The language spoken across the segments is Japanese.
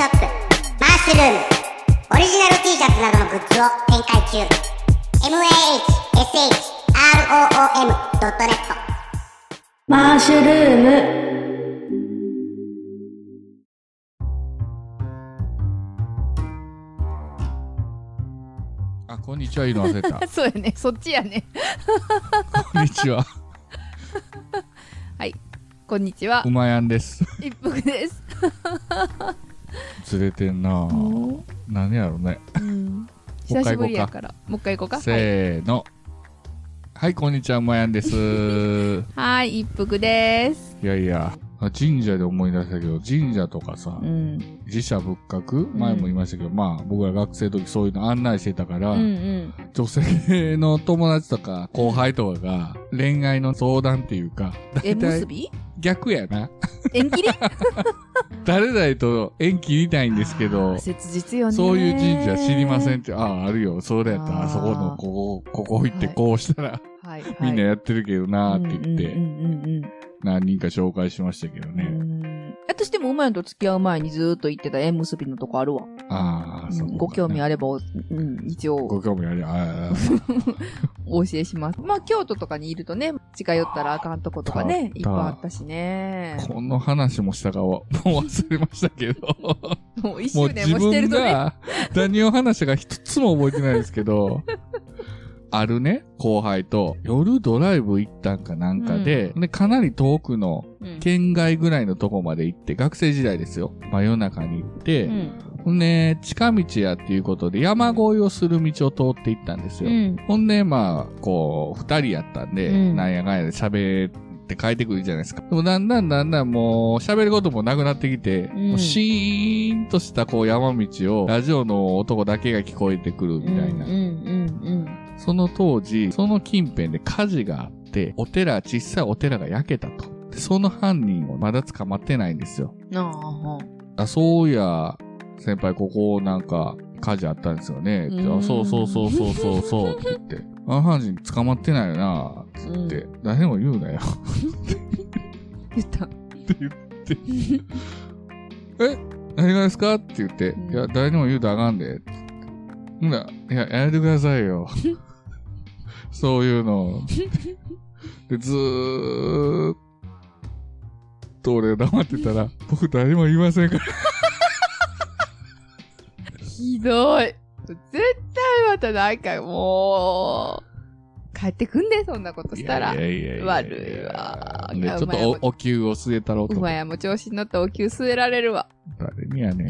ショップマッシュルームオリジナル T シャツなどのグッズを展開中。Mahshroom.net マッシュルーム。あ、こんにちは、言うの忘れた。そうやね。そっちやね。こんにちは。こんにちは。うまやんです。一服です ずれてんなぁ。何やろね。うん。久しぶりやから。もう一回行こうか。はいせーの。はい、こんにちは、うまやんです。い はい一服です。やいや、神社で思い出したけど、神社とかさう、ん。自社仏閣？前も言いましたけど、まあ、僕ら学生の時そういうの案内してたから、うんうん。女性の友達とか後輩とかが恋愛の相談っていうか、え大体結び？逆やな。縁切り？誰々と縁切りたいんですけあどー、切実よね。そういう神社知りませんって、ああ、あるよ。それやった。ら、あそこの、ここ、ここ行ってはい。こうしたら、はいはい。みんなやってるけどなーって言って、何人か紹介しましたけどうね。ん私でも馬やんと付き合う前にずーっと行ってた縁結びのとこあるわ。ああ、そうう。んご興味ああれば、うん、一応ご興味あり、あ お教えします。まあ、京都とかにいるとね、近寄ったらあかんとことかね、いっぱいあったしねあ、。この話もしたかは、もう忘れましたけど、もう一周年もしてるとね。が 何を話したか一つも覚えてないですけど、あるね、後輩と夜ドライブ行ったんかなんかで、で、かなり遠くのうん県外ぐらいのとこまで行って、学生時代ですよ。真夜中に行って、うんほんで、近道やっていうことで山越えをする道を通って行ったんですよ。うんほんで、まあ、こう、二人やったんで、うんなんやかんやで喋って帰ってくるじゃないですか。でもだんだんだんだんもう喋ることもなくなってきて、うんもうシーンとしたこう山道をラジオの男だけが聞こえてくるみたいな。うんうんその当時、その近辺で火事があって、お寺、小さいお寺が焼けたと。でその犯人をまだ捕まってないんですよ。うん。ああ、あ、そういや、先輩ここなんか火事あったんですよね。うんあそうそうそうそうそうそうって言って。あの犯人捕まってないよな、つって。誰も言うなよ。言った。って言って。え何がですかって言って。うんいや、誰にも言うとあかんで。ほんならいや、やめてくださいよ。そういうの。で、ずーっと俺が黙ってたら、僕誰にも言いませんから。ひどい。絶対またなんかもう、帰ってくんで、そんなことしたら。いやいやいやいや悪いわで、ちょっとおお灸を据えたろうとやも調子に乗ったお灸据えられるわ。誰にやねん。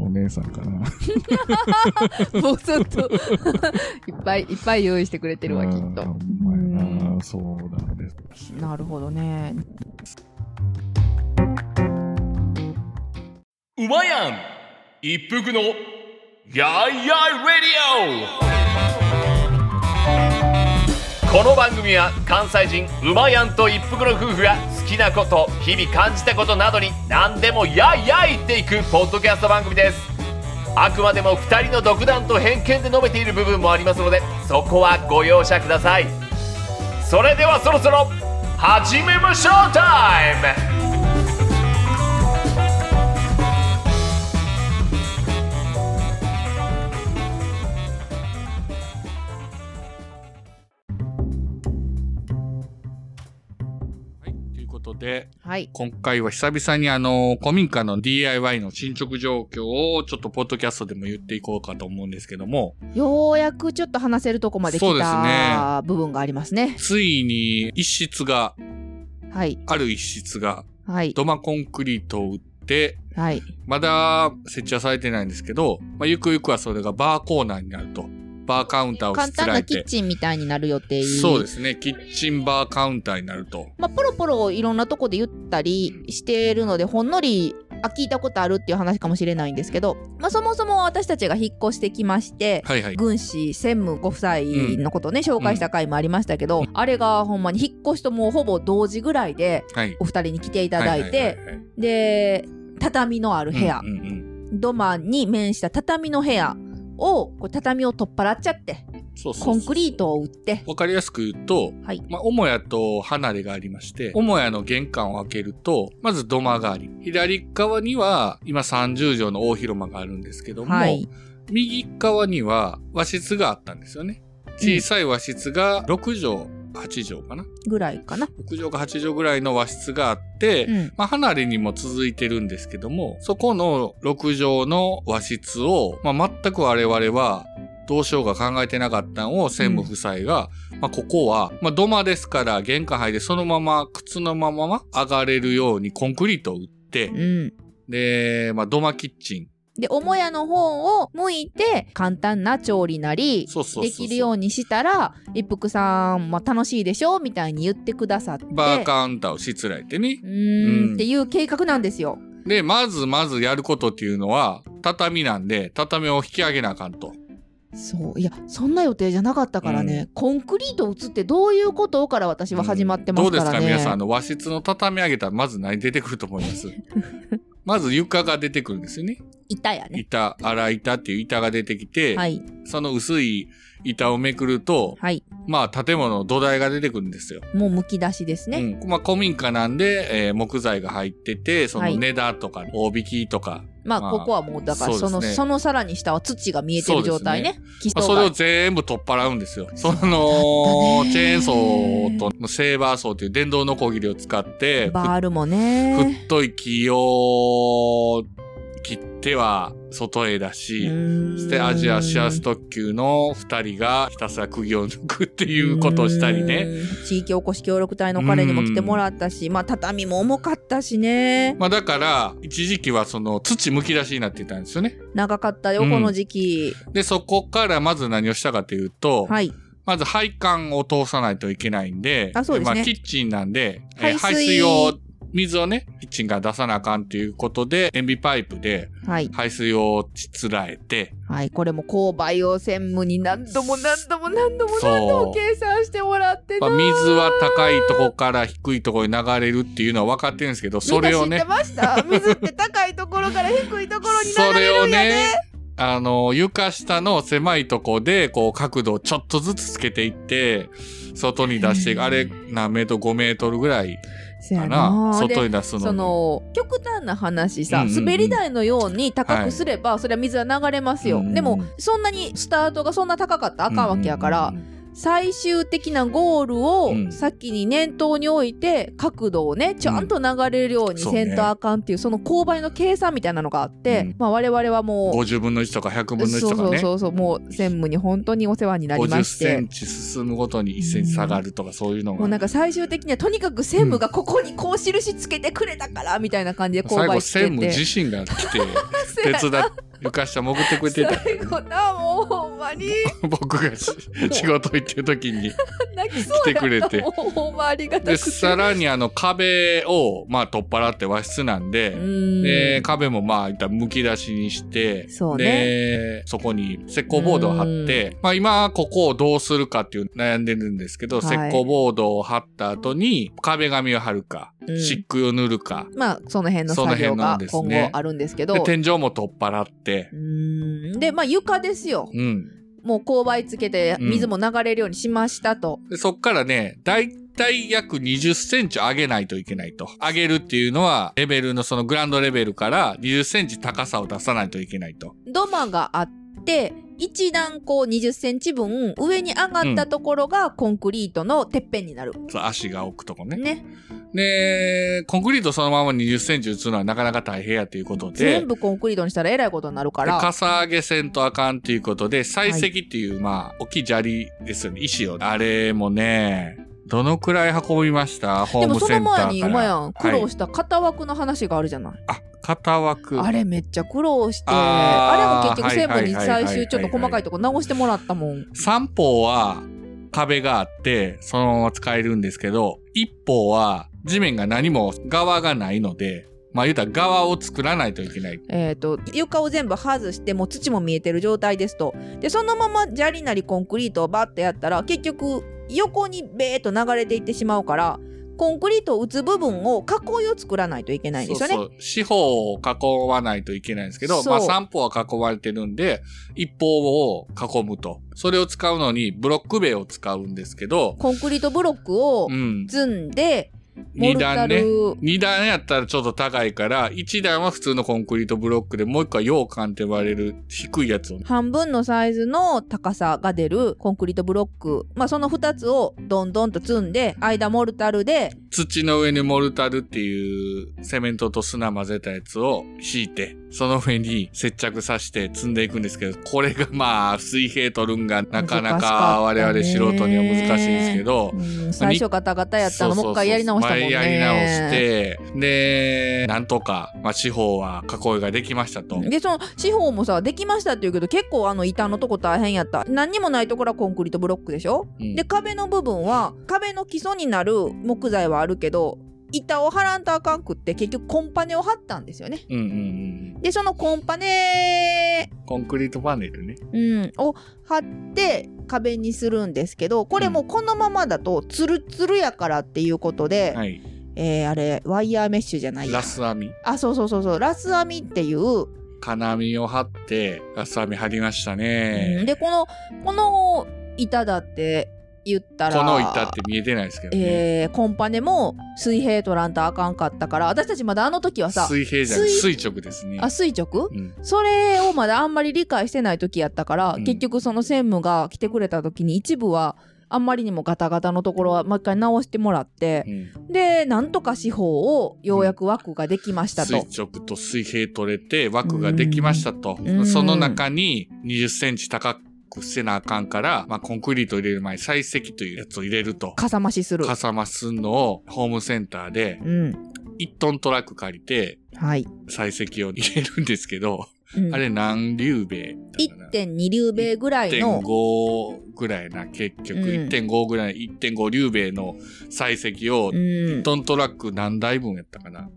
お姉さんかな。もうちょっと、いっぱいいっぱい用意してくれてるわ、きっうんと。ほんまやうんな。そうなんです。なるほどね。うまやん一服のやいやいレディオこの番組は関西人うまやんと一服の夫婦が好きなこと日々感じたことなどに何でもやいやい言っていくポッドキャスト番組です。あくまでも2人の独断と偏見で述べている部分もありますのでそこはご容赦ください。それではそろそろ始めましょうタイム。で、はい。今回は久々にあの、古民家の DIY の進捗状況をちょっとポッドキャストでも言っていこうかと思うんですけども、ようやくちょっと話せるとこまで来た部分がありますね。ついに一室が、はい。ある一室がはい。土間コンクリートを打って、はい。まだ設置はされてないんですけど、まあ、ゆくゆくはそれがバーコーナーになると。バーカウンターを簡単なキッ。チンみたいになる予定。そうですね。キッチンバーカウンターになると。まあ、ポロポロいろんなとこで言ったりしてるので、ほんのり、あ、聞いたことあるっていう話かもしれないんですけど、まあ、そもそも私たちが引っ越してきまして、はいはい。軍師専務ご夫妻のことね、紹介した回もありましたけど、あれがほんまに引っ越しともうほぼ同時ぐらいではい。お二人に来ていただいて、で、畳のある部屋、うんうんうん土間に面した畳の部屋を、こう畳を取っ払っちゃって、コンクリートを打って、わかりやすく言うと、はい。まあ、母屋と離れがありまして、母屋の玄関を開けると、まず土間があり、左側には今30畳の大広間があるんですけども、はい。右側には和室があったんですよね。小さい和室が6畳、8畳かな？ぐらいかな。?6 畳か8畳ぐらいの和室があって、うん。まあ、離れにも続いてるんですけども、そこの6畳の和室を、まあ、全く我々はどうしようか考えてなかったのを専務夫妻が、まあ、ここは、まあ、土間ですから玄関入ってそのまま靴のまま上がれるようにコンクリートを打って、うん。で、まあ、土間キッチン。で、母屋の方を向いて、簡単な調理なり、できるようにしたら、一服さん、まあ、楽しいでしょみたいに言ってくださって。バーカウンターをしつらえてね。うんんっていう計画なんですよ。で、まずまずやることっていうのは、畳なんで、畳を引き上げなあかんと。そう。いや、そんな予定じゃなかったからね、コンクリート打つってどういうことから私は始まってますからね。どうですか皆さん、あの、和室の畳み上げたらまず何出てくると思います？まず床が出てくるんですよね。板やね。板、荒板っていう板が出てきて、はい。その薄い板をめくると、はい。まあ建物の土台が出てくるんですよ。もうむき出しですね。うん。まあ古民家なんで、えー木材が入ってて、そはいの根田とか大引きとか、まあ、まあここはもう、だから、その、そのさらに下は土が見えてる状態ね。基まあ、礎それをが。全部取っ払うんですよ。その、ね チェーンソーとセーバーソーという電動ノコギリを使って、バールもね。太い木を切っては外へ出し、そしてアジアシアス特急の二人がひたすら釘を抜くっていうことをしたりね。うん。地域おこし協力隊の彼にも来てもらったし、まあ、畳も重かったしね。まあだから、一時期はその土むき出しになっていたんですよね。長かったよ、うんこの時期。で、そこからまず何をしたかというと、はい。まず配管を通さないといけないんで、あそうですねまあキッチンなんで、えー排水排水を、水をね、キッチンから出さなあかんということで、塩ビパイプではい。排水をつらえて、はい。これも勾配を専務に何度も何度も何度も何度も計算してもらってまあ、な。水は高いとこから低いところに流れるっていうのは分かってるんですけど、それをね水って高いところから低いところに流それをれるんやで。ね、あの、床下の狭いとこで、こう、角度をちょっとずつつけていって、外に出していく、あれ、何メートル ?5 メートルぐらいかな。な。外に出すのに。その極端な話さ、うんうんうん。滑り台のように高くすれば、それは水は流れますよ、うんうんでもそんなにスタートがそんな高かったらあかんわけやから、うんうんうん最終的なゴールをうん。先に念頭に置いて角度をねちゃんと流れるようにそうね。せんとあかんっていうその勾配の計算みたいなのがあって、うん。まあ我々はもう50分の1とか100分の1そうそうとかね。そうそうもう専務に本当にお世話になりま50して。センチ進むごとに1センチ下がるとかそういうのが。もうなんか最終的にはとにかく専務がここにこう印つけてくれたからみたいな感じで勾最後、配つけ専務て自身が来て、手伝っ床下潜ってくれてた。最後なもうほんまに。僕がし仕事行ってる時に。来てくれて。ほんまありがたで、くて。さらにあの壁を、まあ取っ払って和室なんで、うん。で、壁もまあ、いったら剥き出しにして、そうね。で、そこに石膏ボードを貼って、まあ今、ここをどうするかっていう悩んでるんですけど、はい。石膏ボードを貼った後に壁紙を貼るか、うん。漆喰を塗るか、まあその辺の作業が今後あるんですけど。で、天井も取っ払って、うんでまあ床ですようん。もう勾配つけてうん水も流れるようにしましたと、でそっからね、だいたい約20センチ上げないといけないと。上げるっていうのは、レベルのそのグランドレベルから20センチ高さを出さないといけないと。土間があって一段こう20センチ分上に上がったところがコンクリートのてっぺんになる、そう足が置くとこね。ねで、コンクリートそのまま20センチ打つのはなかなか大変やということで、全部コンクリートにしたらえらいことになるかでらかさ上げせんとあかんっていうことで、採石っていう、まあ、大きい砂利ですよね、石を。あれもね、どのくらい運びました？ホーでもそムセンターから。の前に馬やん苦労はい。した型枠の話があるじゃない、あ、型枠。あれめっちゃ苦労してあれも結局専務にはいはいはいはい最終ちょっと細かいとこ直してもらったもん。三方は壁があって、そのまま使えるんですけど、一方は地面が何も側がないので、まあ言うたら側を作らないといけない。えっ、と床を全部外してもう土も見えてる状態ですとでそのまま砂利なりコンクリートをバッてやったら結局横にベーっと流れていってしまうからコンクリートを打つ部分を囲いを作らないといけないんですよね。そうそう。四方を囲わないといけないんですけど、まあ三方は囲まれてるんで、一方を囲むと。それを使うのにブロック塀を使うんですけど、コンクリートブロックをうん。積んで、モ二ルタ段ね。ル、二段やったらちょっと高いから、一段は普通のコンクリートブロックで、もう一個は羊羹って呼ばれる低いやつを。半分のサイズの高さが出るコンクリートブロック。まあその2つをどんどんと積んで、間モルタルで、土の上にモルタルっていうセメントと砂混ぜたやつを敷いて、その上に接着させて積んでいくんですけど、これがまあ水平取るんがなかなかか我々素人には難しいんですけど、うん最初ガタガタやったのもう一回やり直したもんね。やり直して、で、なんとか、まあ四方は囲いができましたと。でその四方もさできましたって言うけど結構あの板のとこ大変やった何にもないところはコンクリートブロックでしょ、うんで壁の部分は壁の基礎になる木材はあるけど板を張らんとあかんくって結局コンパネを張ったんですよねうんうんうん。でそのコンパネ、コンクリートパネルね。うん、を張って壁にするんですけどこれもこのままだとツルツルやからっていうことで、はい。えーあれワイヤーメッシュじゃないやラス編み。あそうそうそうそうラス編みっていう金網を張って、ラス編み張りましたうんね。でこのこの板だって言ったらこの板って見えてないですけどね。えーコンパネも水平取らんとあかんかったから私たちまだあの時はさ水平じゃなく水垂直ですね。あ垂直？うん。それをまだあんまり理解してない時やったから、うん結局その専務が来てくれた時に一部はあんまりにもガタガタのところはもう一回直してもらってう、んでなんとか四方をようやく枠ができましたと。垂直と水平取れて枠ができましたとう。んその中に20センチ高くせなあかんから、まあ、コンクリートを入れる前に採石というやつを入れると。かさ増しする。かさますのをホームセンターでうん。1トントラック借りてはい。採石を入れるんですけど、うんあれ何竜兵だったかな？1.2竜兵ぐらいの1.5ぐらいな、結局。うん1.5ぐらい、1.5竜兵の採石をう、ん1トントラック何台分やったかな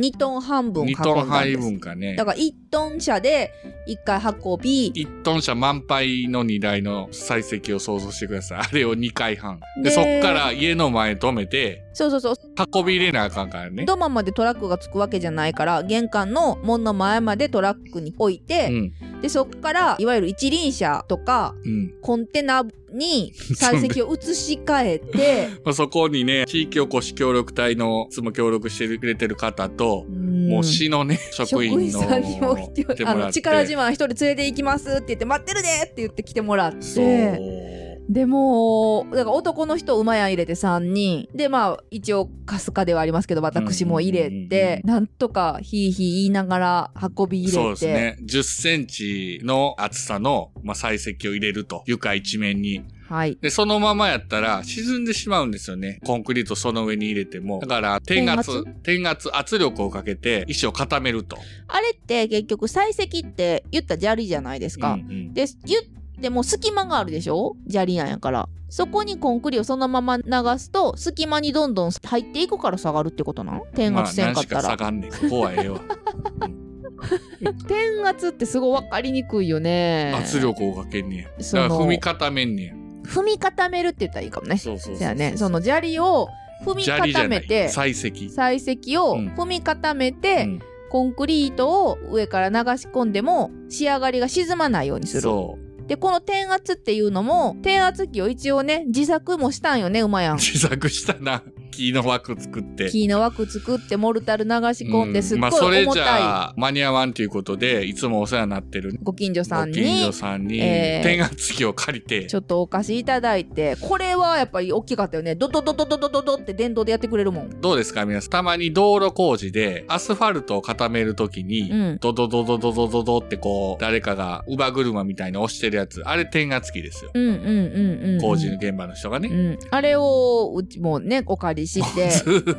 ？2トン半分運ん2だんですトン配分かねだ。から1トン車で1回運び1トン車満杯の荷台の採石を想像してください。あれを2回半。で、でそっから家の前止めて、そうそうそう運び入れなあかんからね。土間までトラックがつくわけじゃないから玄関の門の前までトラックに置いて、うん。でそっからいわゆる一輪車とかうん。コンテナに 採石を移し替えて まあ、そこにね、地域おこし協力隊のいつも協力してくれてる方と、ももう市のね、職職員員のあの力自慢一人連れて行きますって言って待ってるでって言って来てもらって。でもだから男の人馬やん入れて3人でまあ一応かすかではありますけど私も入れてなんとかひいひい言いながら運び入れてそうですね。10センチの厚さの、まあ、採石を入れると。床一面に。はいで、そのままやったら沈んでしまうんですよね。コンクリートその上に入れても。だから、点圧、点圧、圧力をかけて石を固めると。あれって結局採石って言ったら砂利じゃないですか、うんうんで言っても隙間があるでしょ？砂利なんやからそこにコンクリをそのまま流すと隙間にどんどん入っていくから下がるってことなの点圧せんかった、まあ、下がんねん。ここはええわ。点圧ってすごい分かりにくいよね圧力をかけんねや。だから踏み固めんねや。踏み固めるって言ったらいいかもねそうそうそうそやねその砂利を踏み。固めて採石。採石をうん踏み固めて、うんコンクリートを上から流し込んでも仕上がりが沈まないようにするそう。でこの点圧っていうのも点圧機を一応ね自作もしたんよね馬やん自作したな。木の枠作って。木の枠作ってモルタル流し込んうんですっごいまあ、それじ重たいゃあ間に合わんということで、いつもお世話になってるご近所さんご近所にさんに、えー点圧機を借りて。ち、ょっとお貸しいただいてこれはやっぱり大きかったよね。ドドドドドドドドって電動でやってくれるもん。どうですか皆さん。たまに道路工事で、アスファルトを固めるときに、うん。ドドドドドドドドってこう、誰かが乳母車みたいに押してるやつ、あれ点圧機ですよ。うんうんうんうん、うん、工事の現場の人がね。うん、あれをうちもねお借りして。ずーっ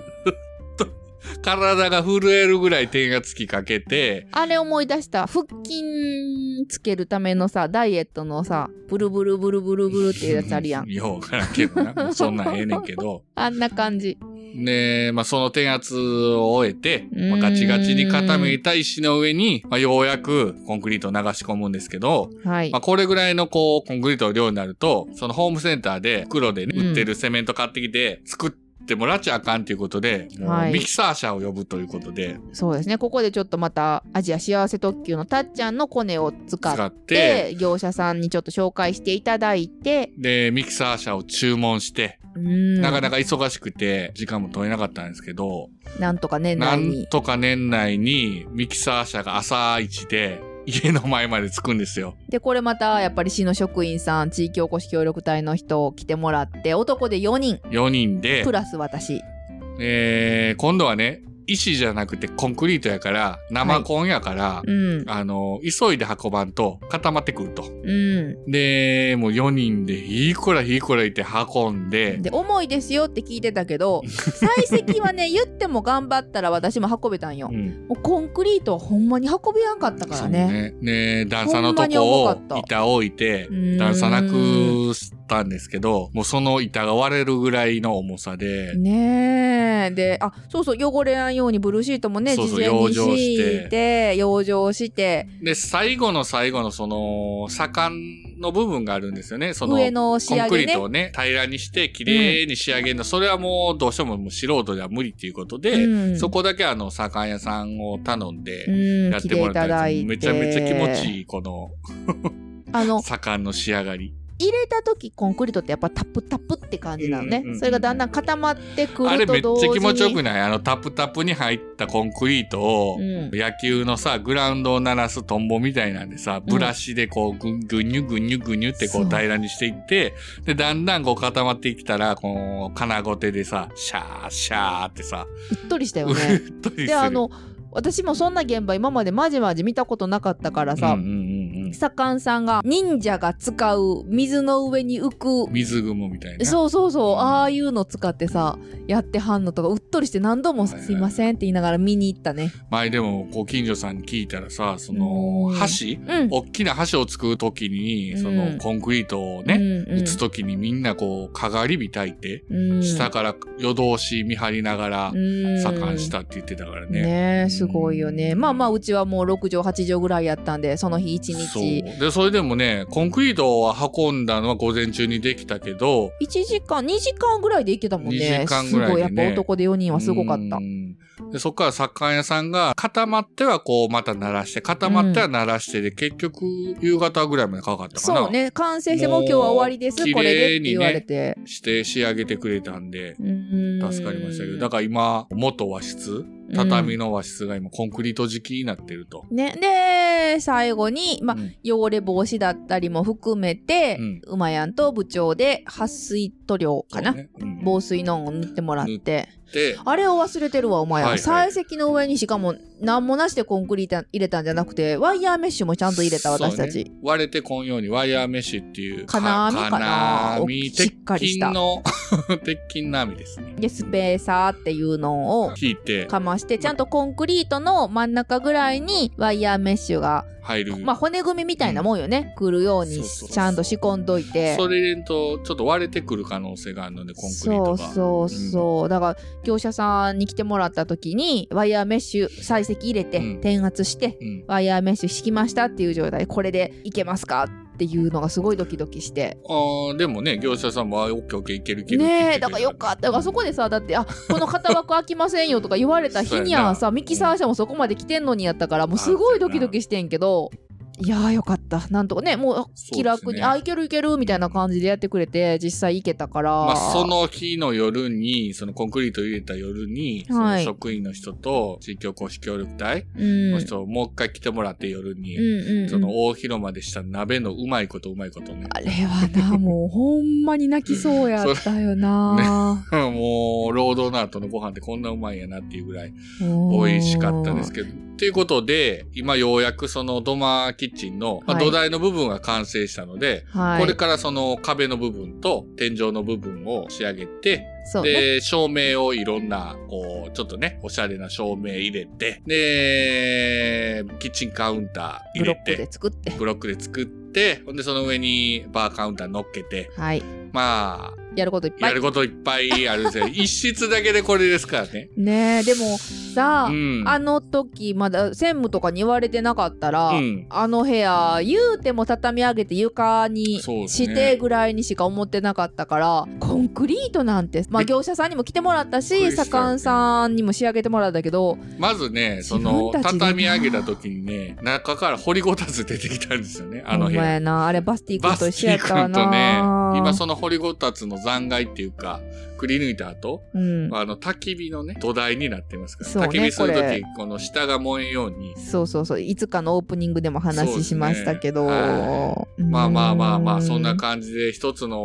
と、体が震えるぐらい点圧機かけて、あれ思い出した。腹筋つけるためのさダイエットのさブルブルブルブルブルっていうやつあるやん。ようわからんけどな。そんなんええねんけど。あんな感じ。で、まあ、その点圧を終えて、まあ、ガチガチに固めた石の上に、まあ、ようやくコンクリートを流し込むんですけど、はい。まあ、これぐらいのこう、コンクリートの量になると、そのホームセンターで袋でね、うん。売ってるセメント買ってきて、作っっても拉致あかんということで、もはい。うミキサー車を呼ぶということで、そうですね。ここでちょっとまたアジア幸せ特急のたっちゃんのコネを使って、て業者さんにちょっと紹介していただいて。で、ミキサー車を注文して、うん。なかなか忙しくて、時間も取れなかったんですけど、なんとか年なん内にとか年内にミキサー車が朝一で家の前まで着くんですよ。でこれまたやっぱり市の職員さん地域おこし協力隊の人来てもらって男で4人。4人で。プ、ラス私。えー今度はね、石じゃなくてコンクリートやから、生コンやから、うん。あの、急いで運ばんと固まってくると。うん。で、もう4人で、いいこらいいこら言って運んで、で重いですよって聞いてたけど 採石はね言っても頑張ったら私も運べたんよ。うん。もうコンクリートはほんまに運べやんかったからね。ね。ね段差のとこを板置いて段差なくしたんですけど、もうその板が割れるぐらいの重さで、ねえ。であそうそう汚れないようにブルーシートもねそうそう事前に養生し敷いて養生して。で、最後の最後のその、左官の部分があるんですよね。その、上の仕コンクリ上げねートをね、平らにして、綺麗に仕上げるの、それはもうどうしてももう素人では無理っていうことで、うん。そこだけあの、左官屋さんを頼んで、うんやってもらった来ていただいて。んめちゃめちゃ気持ちいい、この、あの 左官の仕上がり。入れた時コンクリートってやっぱタップタップって感じなのね、うんうんうんそれがだんだん固まってくあれめっちゃると同時に気持ちよくない？あの、タプタプに入ったコンクリートを、うん。野球のさ、グラウンドを鳴らすトンボみたいなんでさ、ブラシでこう、ぐぐにゅぐにゅぐにゅってこう平らにしていって、で、だんだんこう固まってきたら、こう、金ごてでさ、シャーシャーってさ、うっとりしたようねっとりする。であの私もそんな現場今までまじまじ見たことなかったからさ、うんうんうんうん、左官さんが忍者が使う水の上に浮く。水雲みたいな。そうそうそう。ああいうの使ってさやってはんのとかうっとりして何度も「はいはい。すいません」って言いながら見に行ったね。前でも、ご近所さんに聞いたらさ、そのう、ん。橋？うん。大きな橋を作るときに、そうん。の、コンクリートをね、うん打つときにみんなこう、かがり火焚いて、うん。下から夜通し見張りながら、うん。左官したって言ってたからね。ねえすごいよね。まあまあうちはもう6畳8畳ぐらいやったんでその日一そう。日で、それでもね、コンクリートは運んだのは午前中にできたけど、1時間2時間ぐらいで行けたもん2ね時間ぐらいでね。すごいやっぱ男で4人はすごかった。うんでそこから左官屋さんが固まってはこうまた鳴らして、固まっては鳴らしてで、結局夕方ぐらいまでかかったかな。そうね。完成してもう今日は終わりです。これでって言われて。して仕上げてくれたんで、助助かりましたけど、だから今、元和室、畳の和室が今コンクリート敷きになってると。ね、で最後に、まあうん。汚れ防止だったりも含めて、うやんと部長で撥水塗料かな、ね。うん。防水のを塗ってもらってで、あれを忘れてるわお前。やん、はい。はい採石の上にしかも何もなしでコンクリート入れたんじゃなくてワイヤーメッシュもちゃんと入れた私たち、ね割れてこんようにワイヤーメッシュっていう。金網かな。金網、おしっかり鉄した。筋の、鉄筋の網ですね。でスペーサーっていうのを引いて。かましてちゃんとコンクリートの真ん中ぐらいにワイヤーメッシュが、入る。まあ骨組みみたいなもんよね、来るようにちゃんと仕込んどいて。それ入れんと、ちょっと割れてくる可能性があるので、コンクリートが。そうそうそう、だから業者さんに来てもらった時にワイヤーメッシュ採石入れて、うん。転圧してうん。ワイヤーメッシュ敷きましたっていう状態。でこれでいけますかっていうのがすごいドキドキして。あーでもね、業者さんも、あオッケーオッケーいけるいけるって言ってねえだからよかっただからそこでさだってあこの型枠開きませんよとか言われた日にはさミキサー車もそこまで来てんのにやったからもうすごいドキドキしてんけどいやーよかった。なんとかねもう気楽に、ね。あいけるいけるみたいな感じでやってくれて実際行けたから、まあ、その日の夜に、そのコンクリート入れた夜に、はい。その職員の人と地域おこし協力隊うん。の人をもう一回来てもらって夜に、うんその大広間でした鍋のうまいことうまいことね。あれはな、もうほんまに泣きそうやったよな。もう、労働の後のご飯ってこんなうまいんやなっていうぐらい美美味しかったですけど。ということで、今ようやくその土間キッチンの、まあはい土台の部分が完成したので、はい。これからその壁の部分と天井の部分を仕上げて、そうね。で、照明をいろんな、こう、ちょっとね、おしゃれな照明入れて、で、キッチンカウンター入れブロックでて、作って。ブロックで作って、ほんでその上にバーカウンター乗っけて、はい。まあ、やることいっぱいやる。こといっぱいあるんですよ。一室だけでこれですからね。ねえ、でもさ、うん。あの時まだ専務とかに言われてなかったら、うんあの部屋言うても畳み上げて床にしてぐらいにしか思ってなかったから、コンクリートなんてまあび業者さんにも来てもらったし左官さんにも仕上げてもらったけど。まずね、その、畳み上げた時にね、中から掘りごたつ出てきたんですよね、あの部屋。やな。あれバスティ君バと一緒やったわ君とねな、今その掘りごたつの残骸っていうか、くり抜いた後、うん。あの、焚き火のね、土台になってますから、ね焚き火するとここの下が燃えんように、そうそうそう。いつかのオープニングでも話しましたけど、ねはうん。まあまあまあまあ、そんな感じで一つの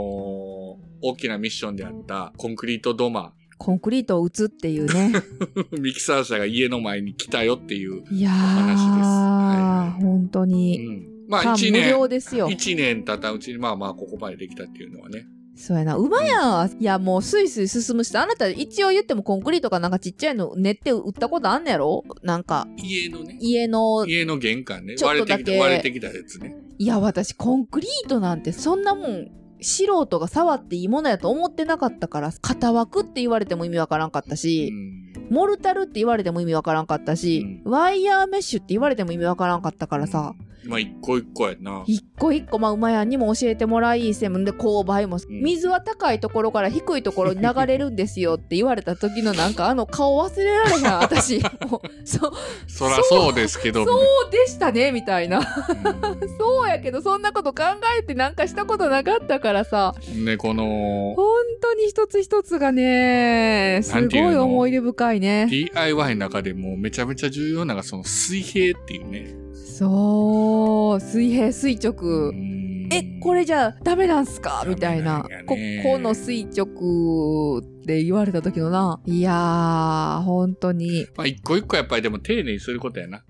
大きなミッションであったコンクリート土間。コンクリートを打つっていうね ミキサー車が家の前に来たよっていう。いやー、話ですはいはい本当うに、ん。まあ一年、量ですよ一年経ったうちにまあまあここまでできたっていうのはね。そうやな馬やんはいやもうスイスイ進むしあなた一応言ってもコンクリートかなんかちっちゃいの練って売ったことあんねやろ？なんか家のね、家の家の玄関ね、割れてきた、割れてきたやつね。いや私コンクリートなんてそんなもん素人が触っていいものやと思ってなかったから型枠って言われても意味わからんかったうし、ん。モルタルって言われても意味わからんかったし、ワイヤーメッシュって言われても意味わからんかったからさ、まあ一個一個やな。一個一個、まあ、馬屋にも教えてもらい専門で勾配も、ん。水は高いところから低いところに流れるんですよって言われた時のなんかあの顔忘れられへん私。も うそう。そらそうですけど。そうでしたねみたいな。うん。そうやけどそんなこと考えてなんかしたことなかったからさ。ね、この、本当に一つ一つがねすごい思い出深いね。DIY の中でもめちゃめちゃ重要なのがその水平っていうね。そう水平垂直、うん。えこれじゃダメなんすか？みたいな。こねこの垂直って言われた時のな。いやー本当に。まあ一個一個やっぱりでも丁寧にすることやな。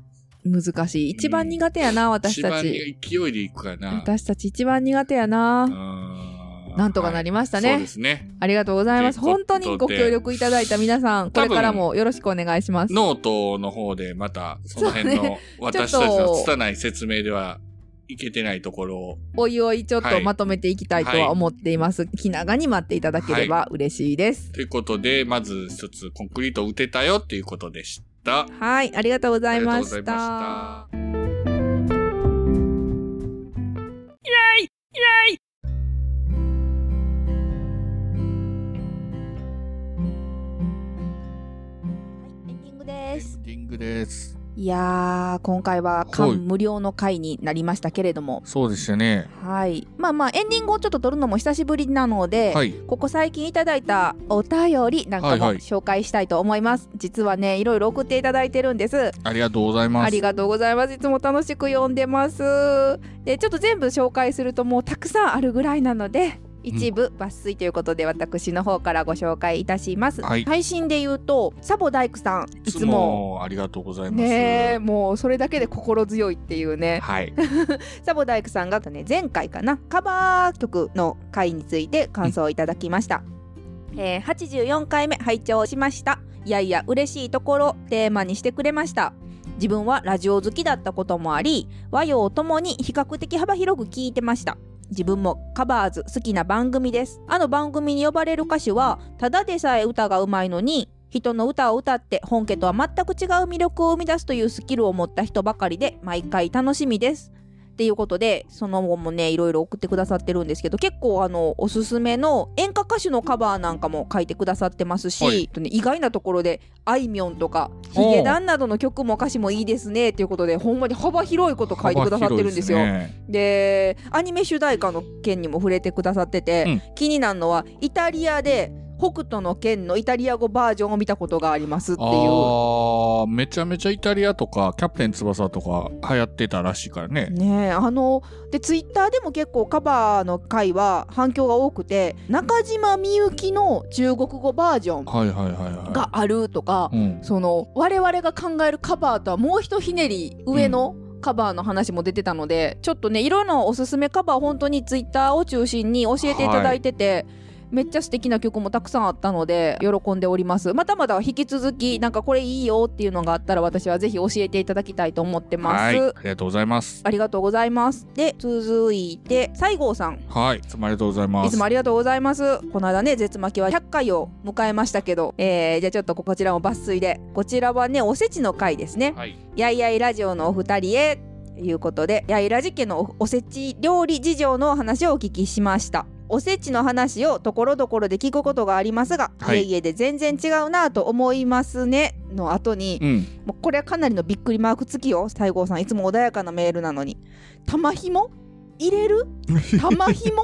難しい。一番苦手やな、私一番たち。勢いでいくからな。私たち一番苦手やな、うんなんとかなりましたね。はい。そうですね。ありがとうございます。本当にご協力いただいた皆さんこれからもよろしくお願いします。ノートの方でまたその辺の 私たちの拙い説明ではいけてないところを。おいおいちょっはいとまとめていきたいとは思っています、気長に待っていただければ嬉しいです。ということで、まず一つコンクリートを打てたよっていうことでした。はいありがとうございましありがとうござディングです。いやー今回ははい感無料の回になりましたけれどもそうでしたね。はいまあまあエンディングをちょっと撮るのも久しぶりなので、はい。ここ最近いただいたお便りなんかもはいはい紹介したいと思います、実はねいろいろ送っていただいてるんですありがとうございます。ありがとうございますいつも楽しく読んでますでちょっと全部紹介するともうたくさんあるぐらいなので一部抜粋ということで私の方からご紹介いたします、はい。配信で言うとサボ大工さんいいつつももありがとうございます。ねえもうそれだけで心強いっていうね。はい。サボ大工さんがね前回かなカバー曲の回について感想をいただきました、えー84回目拝聴しました。いやいや嬉しいところテーマにしてくれました。自分はラジオ好きだったこともあり和洋ともに比較的幅広く聞いてました自分もカバーズ好きな番組です。あの番組に呼ばれる歌手はただでさえ歌がうまいのに人の歌を歌って本家とは全く違う魅力を生み出すというスキルを持った人ばかりで毎回楽しみです。っていうことでその後もねいろいろ送ってくださってるんですけど結構あのおすすめの演歌歌手のカバーなんかも書いてくださってますし、はい。とね意外なところであいみょんとかヒゲダンなどの曲も歌詞もいいですねっていうことでほんまに幅広いこと書いてくださってるんですよ。幅広いね。でアニメ主題歌の件にも触れてくださってて、気になるのはイタリアで北斗の拳のイタリア語バージョンを見たことがありますっていう。めちゃめちゃイタリアとか、キャプテン翼とか流行ってたらしいからね。ねえあのでツイッターでも結構カバーの回は反響が多くて中島みゆきの中国語バージョン。があるとか、うん。その我々が考えるカバーとはもうひとひねり上の、カバーの話も出てたのでちょっとねいろんなおすすめカバー本当にツイッターを中心に教えていただいてて、めっちゃ素敵な曲もたくさんあったので喜んでおりますまたまだ引き続きなんかこれいいよっていうのがあったら私はぜひ教えていただきたいと思ってます、はい。ありがとうございます。ありがとうございますで続いて西郷さんはい。いつもありがとうございます。いつもありがとうございます。この間ね、絶巻きは100回を迎えましたけど、えー、じゃあちょっとこちらも抜粋で。こちらはね、おせちの回ですね。はい。やいやいラジオのお二人へ。ということで、やいラジ家のおおせち料理事情のお話をお聞きしました。おせちの話をところどころで聞くことがありますが、はいいえいえで全然違うなと思いますね。の後に、うん。もうこれはかなりのびっくりマーク付きよ西郷さんいつも穏やかなメールなのに玉ひも？入れる？玉ひも？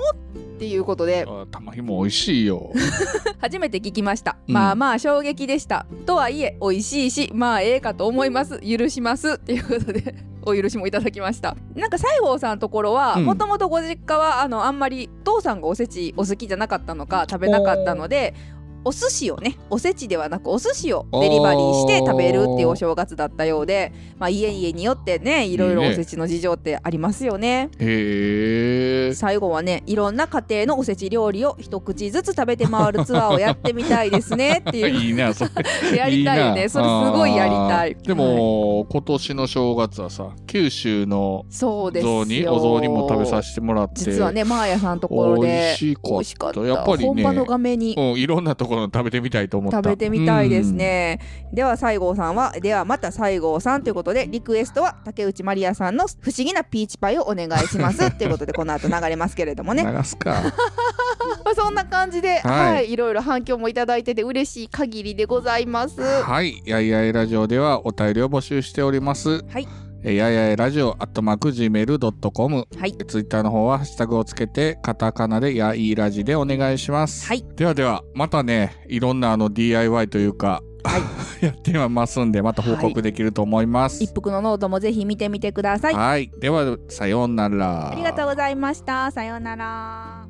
っていうことで。あ玉ひも美味しいよ。初めて聞きました、うん。まあまあ衝撃でした。とはいえ美味しいしまあええかと思います。許します。っていうことで お許しもいただきました。なんか西郷さんのところはうん。もともとご実家はあのあんまり父さんがおせちお好きじゃなかったのか食べなかったのでお寿司をねおせちではなくお寿司をデリバリーして食べるっていうお正月だったようで、まあ、家々によってねいろいろおせちの事情ってありますよね。へえ。最後はねいろんな家庭のおせち料理を一口ずつ食べて回るツアーをやってみたいですねっていう いいな、それ。やりたいよねそれすごいやりたい。でも、今年の正月はさ、九州のそうですよ。雑煮、お雑煮も食べさせてもらって。実はねマーヤさんのところ美で味しかった。美味しかった。やっぱりね本場の画面に。うん、いろんなとこ食べてみたいと思った。食べてみたいですね、では西郷さんはではまた西郷さんということでリクエストは竹内まりやさんの不思議なピーチパイをお願いします ということでこの後流れますけれどもうん。ね流すか。ま あそんな感じで、は、はいいい、ろいろ反響もいただいてて嬉しい限りでございます。はい。やいやいラジオではお便りを募集しております。はい。えーやいやいラジオアットマーク Gmail.com。はいツイッターの方はハッシュタグをつけて、カタカナでやいラジでお願いします。はい。ではでは、またね、いろんなあの DIY というか、やってますんで、また報告できると思います。一服のノートもぜひ見てみてください。はい。では、さようなら。ありがとうございました。さようなら。